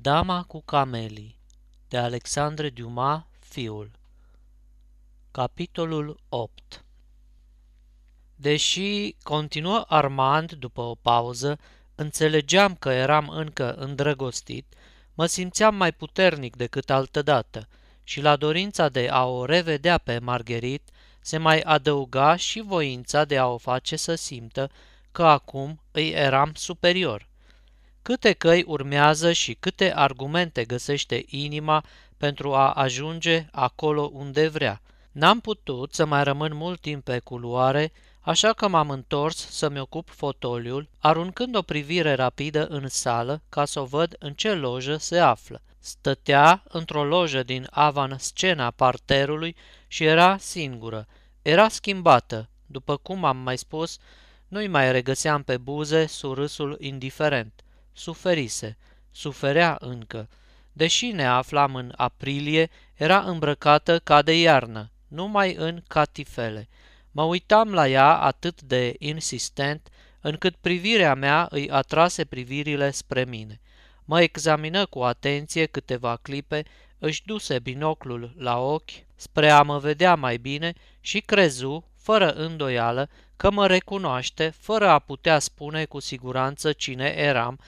Dama cu camelii de Alexandre Dumas, fiul Capitolul 8 Deși continuă Armand după o pauză, înțelegeam că eram încă îndrăgostit, mă simțeam mai puternic decât altădată și la dorința de a o revedea pe Margherit se mai adăuga și voința de a o face să simtă că acum îi eram superior. Câte căi urmează și câte argumente găsește inima pentru a ajunge acolo unde vrea. N-am putut să mai rămân mult timp pe culoare, așa că m-am întors să-mi ocup fotoliul, aruncând o privire rapidă în sală ca să o văd în ce lojă se află. Stătea într-o lojă din avan-scena parterului și era singură. Era schimbată, după cum am mai spus, nu-i mai regăseam pe buze surâsul indiferent suferise, suferea încă. Deși ne aflam în aprilie, era îmbrăcată ca de iarnă, numai în catifele. Mă uitam la ea atât de insistent, încât privirea mea îi atrase privirile spre mine. Mă examină cu atenție câteva clipe, își duse binoclul la ochi spre a mă vedea mai bine și crezu, fără îndoială, că mă recunoaște, fără a putea spune cu siguranță cine eram,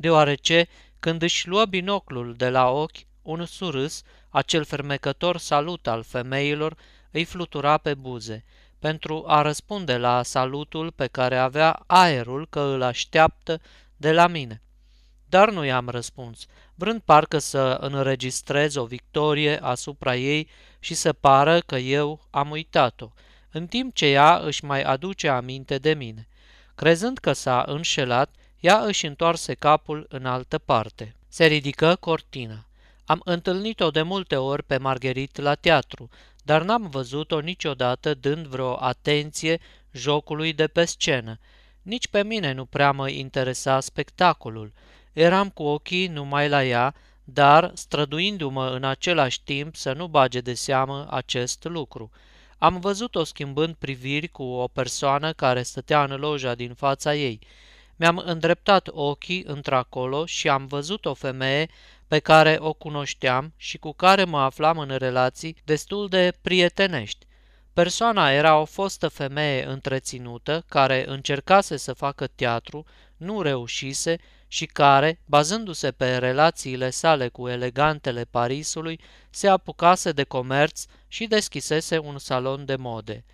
deoarece când își luă binoclul de la ochi, un surâs, acel fermecător salut al femeilor, îi flutura pe buze, pentru a răspunde la salutul pe care avea aerul că îl așteaptă de la mine. Dar nu i-am răspuns, vrând parcă să înregistrez o victorie asupra ei și să pară că eu am uitat-o, în timp ce ea își mai aduce aminte de mine. Crezând că s-a înșelat, ea își întoarse capul în altă parte. Se ridică cortina. Am întâlnit-o de multe ori pe Margherit la teatru, dar n-am văzut-o niciodată dând vreo atenție jocului de pe scenă. Nici pe mine nu prea mă interesa spectacolul. Eram cu ochii numai la ea, dar străduindu-mă în același timp să nu bage de seamă acest lucru. Am văzut-o schimbând priviri cu o persoană care stătea în loja din fața ei. Mi-am îndreptat ochii într-acolo și am văzut o femeie pe care o cunoșteam și cu care mă aflam în relații destul de prietenești. Persoana era o fostă femeie întreținută care încercase să facă teatru, nu reușise și care, bazându-se pe relațiile sale cu elegantele Parisului, se apucase de comerț și deschisese un salon de mode.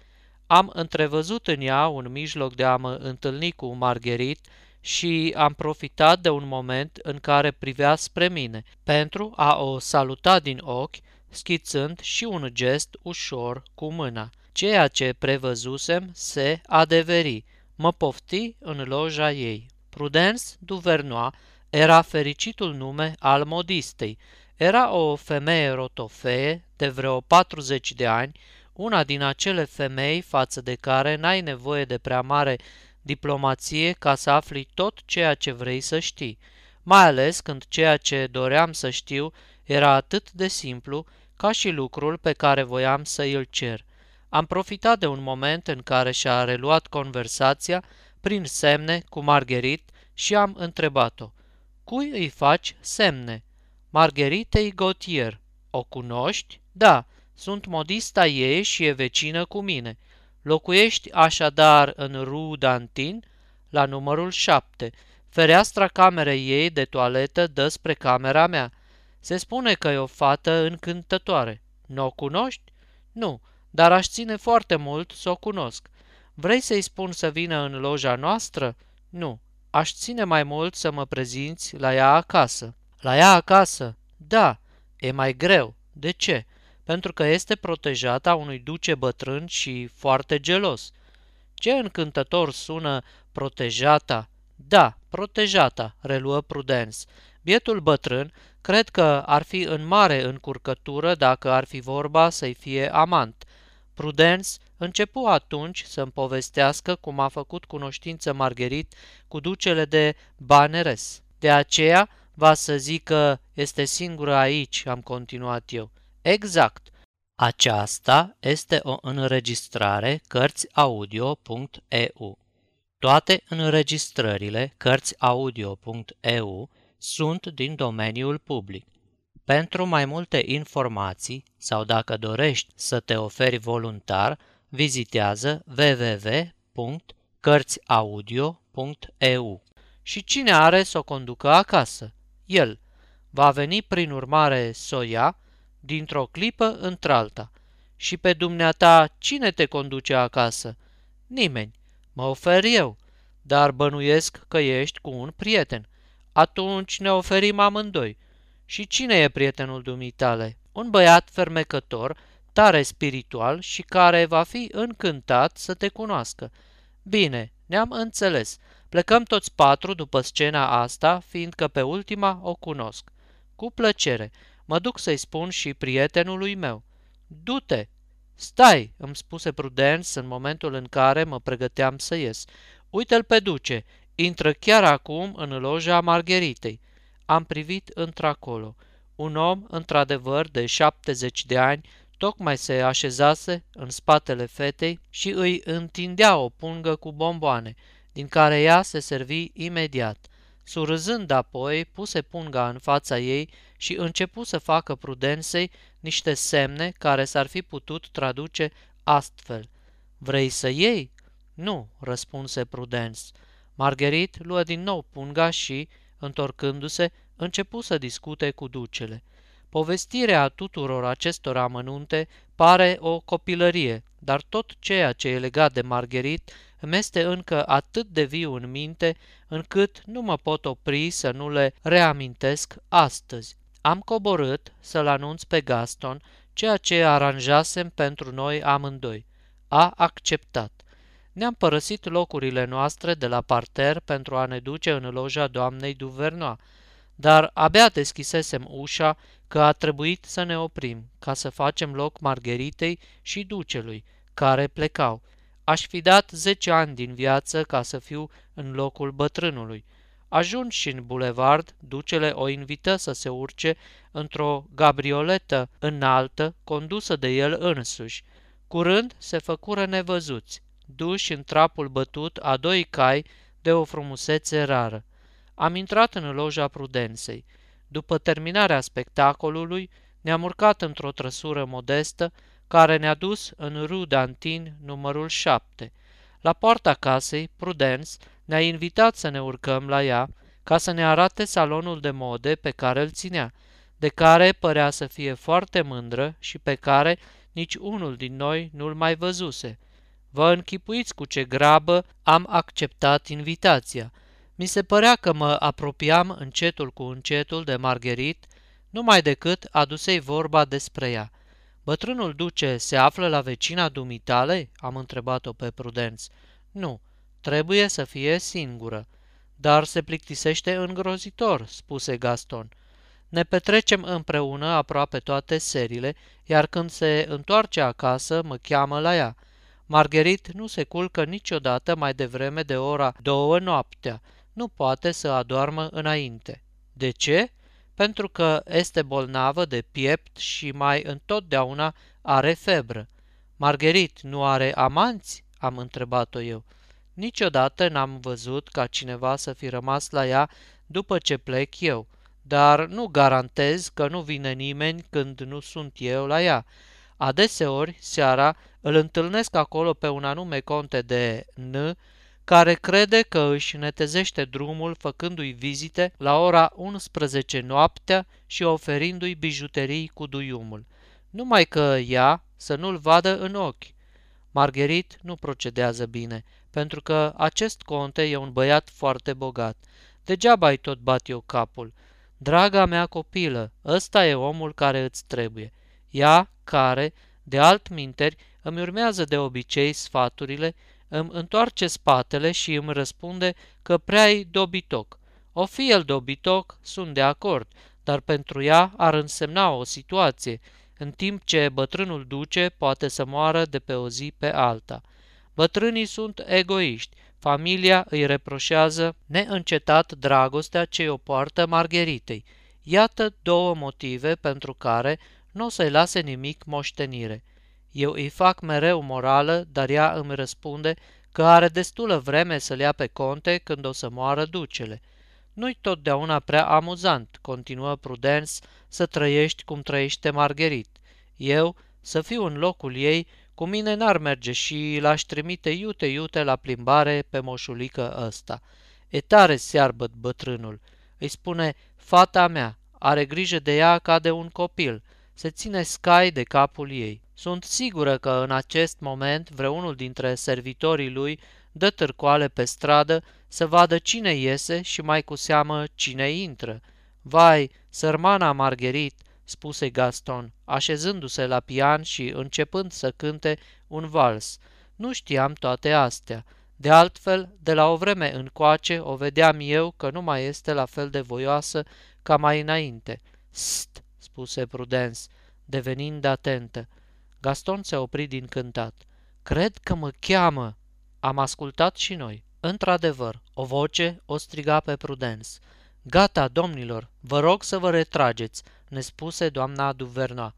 Am întrevăzut în ea un mijloc de a mă întâlni cu Margherit și am profitat de un moment în care privea spre mine pentru a o saluta din ochi, schițând și un gest ușor cu mâna. Ceea ce prevăzusem se adeveri. Mă pofti în loja ei. Prudence Duvernois era fericitul nume al modistei. Era o femeie rotofee de vreo 40 de ani, una din acele femei față de care n-ai nevoie de prea mare diplomație ca să afli tot ceea ce vrei să știi, mai ales când ceea ce doream să știu era atât de simplu ca și lucrul pe care voiam să îl cer. Am profitat de un moment în care și-a reluat conversația prin semne cu Margherit și am întrebat-o. Cui îi faci semne? Margheritei Gautier. O cunoști? Da, sunt modista ei și e vecină cu mine. Locuiești așadar în Rue d'Antin, la numărul 7. Fereastra camerei ei de toaletă dă spre camera mea. Se spune că e o fată încântătoare. Nu o cunoști? Nu, dar aș ține foarte mult să o cunosc. Vrei să-i spun să vină în loja noastră? Nu, aș ține mai mult să mă prezinți la ea acasă. La ea acasă? Da, e mai greu. De ce? Pentru că este protejata unui duce bătrân și foarte gelos. Ce încântător sună protejata! Da, protejata, reluă Prudence. Bietul bătrân cred că ar fi în mare încurcătură dacă ar fi vorba să-i fie amant. Prudence începu atunci să-mi povestească cum a făcut cunoștință Margherit cu ducele de Baneres. De aceea va să zic că este singură aici, am continuat eu. Exact. Aceasta este o înregistrare Cărțiaudio.eu. Toate înregistrările Cărțiaudio.eu sunt din domeniul public. Pentru mai multe informații sau dacă dorești să te oferi voluntar, vizitează www.cărțiaudio.eu. Și cine are să o conducă acasă? El. Va veni prin urmare să o ia dintr-o clipă într-alta. Și pe dumneata cine te conduce acasă? Nimeni. Mă ofer eu, dar bănuiesc că ești cu un prieten. Atunci ne oferim amândoi. Și cine e prietenul dumitale? Un băiat fermecător, tare spiritual și care va fi încântat să te cunoască. Bine, ne-am înțeles. Plecăm toți patru după scena asta, fiindcă pe ultima o cunosc. Cu plăcere. Mă duc să-i spun și prietenului meu. Du-te! Stai, îmi spuse Prudence în momentul în care mă pregăteam să ies. Uite-l pe duce, intră chiar acum în loja Margheritei. Am privit într-acolo. Un om, într-adevăr, de 70 de ani, tocmai se așezase în spatele fetei și îi întindea o pungă cu bomboane, din care ea se servi imediat. Surâzând apoi, puse punga în fața ei și începu să facă prudensei niște semne care s-ar fi putut traduce astfel. Vrei să iei? Nu, răspunse Prudence. Margherit luă din nou punga și, întorcându-se, începu să discute cu ducele. Povestirea tuturor acestor amănunte pare o copilărie, dar tot ceea ce e legat de Margherit îmi este încă atât de viu în minte, încât nu mă pot opri să nu le reamintesc astăzi. Am coborât să-l anunț pe Gaston ceea ce aranjasem pentru noi amândoi. A acceptat. Ne-am părăsit locurile noastre de la parter pentru a ne duce în loja doamnei Duvernoa, dar abia deschisesem ușa că a trebuit să ne oprim ca să facem loc Margheritei și ducelui, care plecau. Aș fi dat zece ani din viață ca să fiu în locul bătrânului. Ajunși în bulevard, ducele o invită să se urce într-o gabrioletă înaltă condusă de el însuși. Curând se făcură nevăzuți, duși în trapul bătut a doi cai de o frumusețe rară. Am intrat în loja Prudensei. După terminarea spectacolului, ne-am urcat într-o trăsură modestă care ne-a dus în Rue d'Antin numărul 7. La poarta casei, Prudence ne-a invitat să ne urcăm la ea ca să ne arate salonul de mode pe care îl ținea, de care părea să fie foarte mândră și pe care nici unul din noi nu-l mai văzuse. Vă închipuiți cu ce grabă am acceptat invitația. Mi se părea că mă apropiam încetul cu încetul de Margherit, numai decât adusei vorba despre ea. Bătrânul duce se află la vecina dumitale?" am întrebat-o pe Prudenț. Nu, trebuie să fie singură. Dar se plictisește îngrozitor, spuse Gaston. Ne petrecem împreună aproape toate serile, iar când se întoarce acasă, mă cheamă la ea. Margherit nu se culcă niciodată mai devreme de ora două noaptea. Nu poate să adoarmă înainte. De ce? Pentru că este bolnavă de piept și mai întotdeauna are febră. Margherit nu are amanți? Am întrebat-o eu. Niciodată n-am văzut ca cineva să fi rămas la ea după ce plec eu, dar nu garantez că nu vine nimeni când nu sunt eu la ea. Adeseori, seara, îl întâlnesc acolo pe un anume conte de N, care crede că își netezește drumul făcându-i vizite la ora 11 noaptea și oferindu-i bijuterii cu duiumul. Numai că ea să nu-l vadă în ochi. Margherit nu procedează bine, pentru că acest conte e un băiat foarte bogat. Degeaba ai tot bat eu capul. Draga mea copilă, ăsta e omul care îți trebuie. Ea care, de altminteri, îmi urmează de obicei sfaturile, îmi întoarce spatele și îmi răspunde că prea-i dobitoc. O fi el dobitoc, sunt de acord, dar pentru ea ar însemna o situație, în timp ce bătrânul duce poate să moară de pe o zi pe alta. Bătrânii sunt egoiști, familia îi reproșează neîncetat dragostea ce o poartă Margheritei. Iată două motive pentru care nu o să-i lase nimic moștenire. Eu îi fac mereu morală, dar ea îmi răspunde că are destulă vreme să-l ia pe conte când o să moară ducele. Nu-i totdeauna prea amuzant, continuă Prudence, să trăiești cum trăiește Margherit. Eu, să fiu în locul ei, cu mine n-ar merge și l-aș trimite iute-iute la plimbare pe moșulică ăsta. E tare searbăt bătrânul. Îi spune, fata mea, are grijă de ea ca de un copil, se ține scai de capul ei. Sunt sigură că în acest moment vreunul dintre servitorii lui dă târcoale pe stradă să vadă cine iese și mai cu seamă cine intră. Vai, sărmana Margherit, spuse Gaston, așezându-se la pian și începând să cânte un vals. Nu știam toate astea. De altfel, de la o vreme încoace, o vedeam eu că nu mai este la fel de voioasă ca mai înainte. St, spuse Prudence, devenind atentă. Gaston se opri din cântat. Cred că mă cheamă. Am ascultat și noi. Într-adevăr, o voce o striga pe Prudence. Gata, domnilor, vă rog să vă retrageți, ne spuse doamna Duvernoa.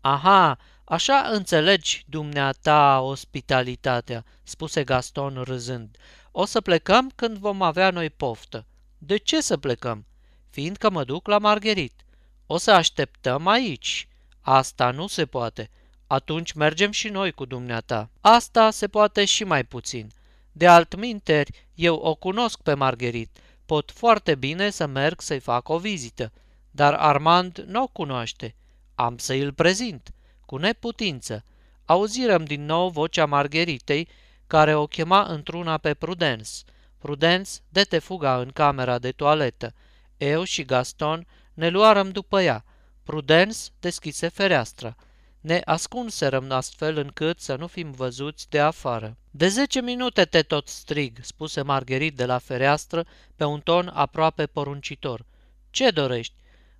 Aha, așa înțelegi dumneata ospitalitatea, spuse Gaston râzând. O să plecăm când vom avea noi poftă. De ce să plecăm? Fiindcă mă duc la Margherit. O să așteptăm aici. Asta nu se poate. Atunci mergem și noi cu dumneata. Asta se poate și mai puțin. De altminteri, eu o cunosc pe Margherit. Pot foarte bine să merg să-i fac o vizită. Dar Armand nu o cunoaște. Am să îl prezint. Cu neputință. Auzirăm din nou vocea Margheritei, care o chema într-una pe Prudence. Prudence dete fuga în camera de toaletă. Eu și Gaston ne luarăm după ea. Prudence deschise fereastra. Ne ascunserăm astfel încât să nu fim văzuți de afară. De zece minute te tot strig, spuse Margherit de la fereastră pe un ton aproape poruncitor. Ce dorești?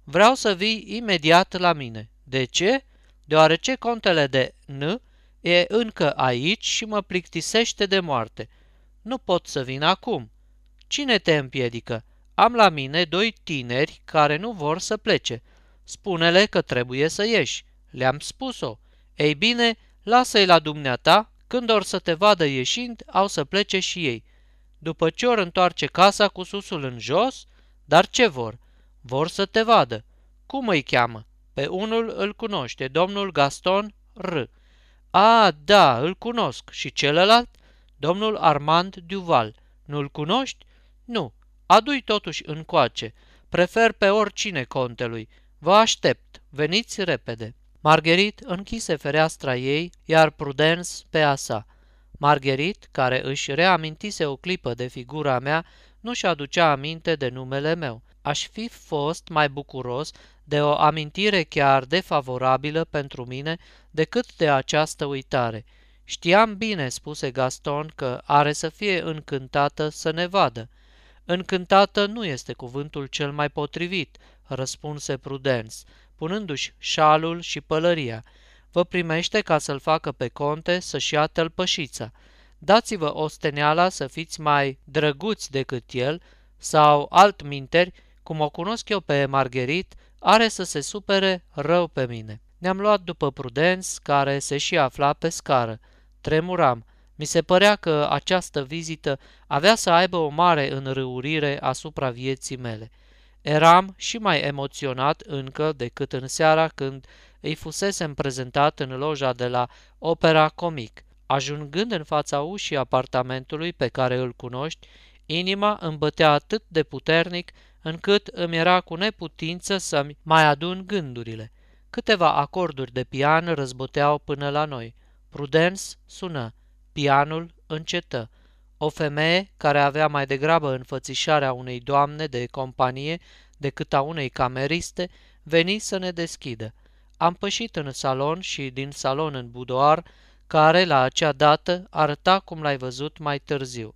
Vreau să vii imediat la mine. De ce? Deoarece contele de N e încă aici și mă plictisește de moarte. Nu pot să vin acum. Cine te împiedică? Am la mine doi tineri care nu vor să plece. Spune-le că trebuie să ieși. Le-am spus-o. Ei bine, lasă-i la dumneata, când or să te vadă ieșind, au să plece și ei. După ce or întoarce casa cu susul în jos, dar ce vor? Vor să te vadă. Cum îi cheamă? Pe unul îl cunoște, domnul Gaston R. A, da, îl cunosc. Și celălalt? Domnul Armand Duval. Nu-l cunoști? Nu. Adu-i totuși încoace. Prefer pe oricine contelui. Vă aștept. Veniți repede. Margherit închise fereastra ei, iar Prudence pe a sa. Margherit, care își reamintise o clipă de figura mea, nu-și aducea aminte de numele meu. Aș fi fost mai bucuros de o amintire chiar defavorabilă pentru mine decât de această uitare. Știam bine, spuse Gaston, că are să fie încântată să ne vadă. Încântată nu este cuvântul cel mai potrivit, răspunse Prudence punându-și șalul și pălăria. Vă primește ca să-l facă pe conte să-și ia tălpășița. Dați-vă osteneala să fiți mai drăguți decât el, sau alt minteri, cum o cunosc eu pe Margherit, are să se supere rău pe mine. Ne-am luat după Prudenț, care se și afla pe scară. Tremuram. Mi se părea că această vizită avea să aibă o mare înrăurire asupra vieții mele. Eram și mai emoționat încă decât în seara când îi fusesem prezentat în loja de la Opera Comic. Ajungând în fața ușii apartamentului pe care îl cunoști, inima îmi bătea atât de puternic încât îmi era cu neputință să-mi mai adun gândurile. Câteva acorduri de pian războteau până la noi. Prudence sună. Pianul încetă. O femeie, care avea mai degrabă înfățișarea unei doamne de companie decât a unei cameriste, veni să ne deschidă. Am pășit în salon și din salon în budoar, care la acea dată arăta cum l-ai văzut mai târziu.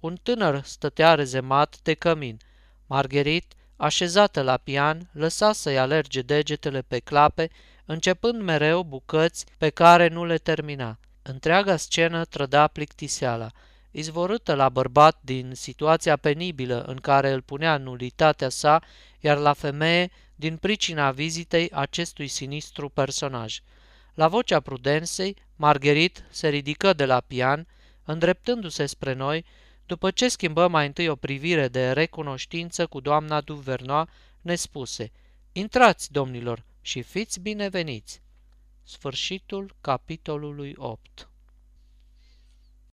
Un tânăr stătea rezemat de cămin. Margherit, așezată la pian, lăsa să-i alerge degetele pe clape, începând mereu bucăți pe care nu le termina. Întreaga scenă trăda plictiseala izvorâtă la bărbat din situația penibilă în care îl punea nulitatea sa, iar la femeie din pricina vizitei acestui sinistru personaj. La vocea prudensei, Margherit se ridică de la pian, îndreptându-se spre noi, După ce schimbă mai întâi o privire de recunoștință cu doamna Duvernoa, ne spuse, Intrați, domnilor, și fiți bineveniți. Sfârșitul capitolului 8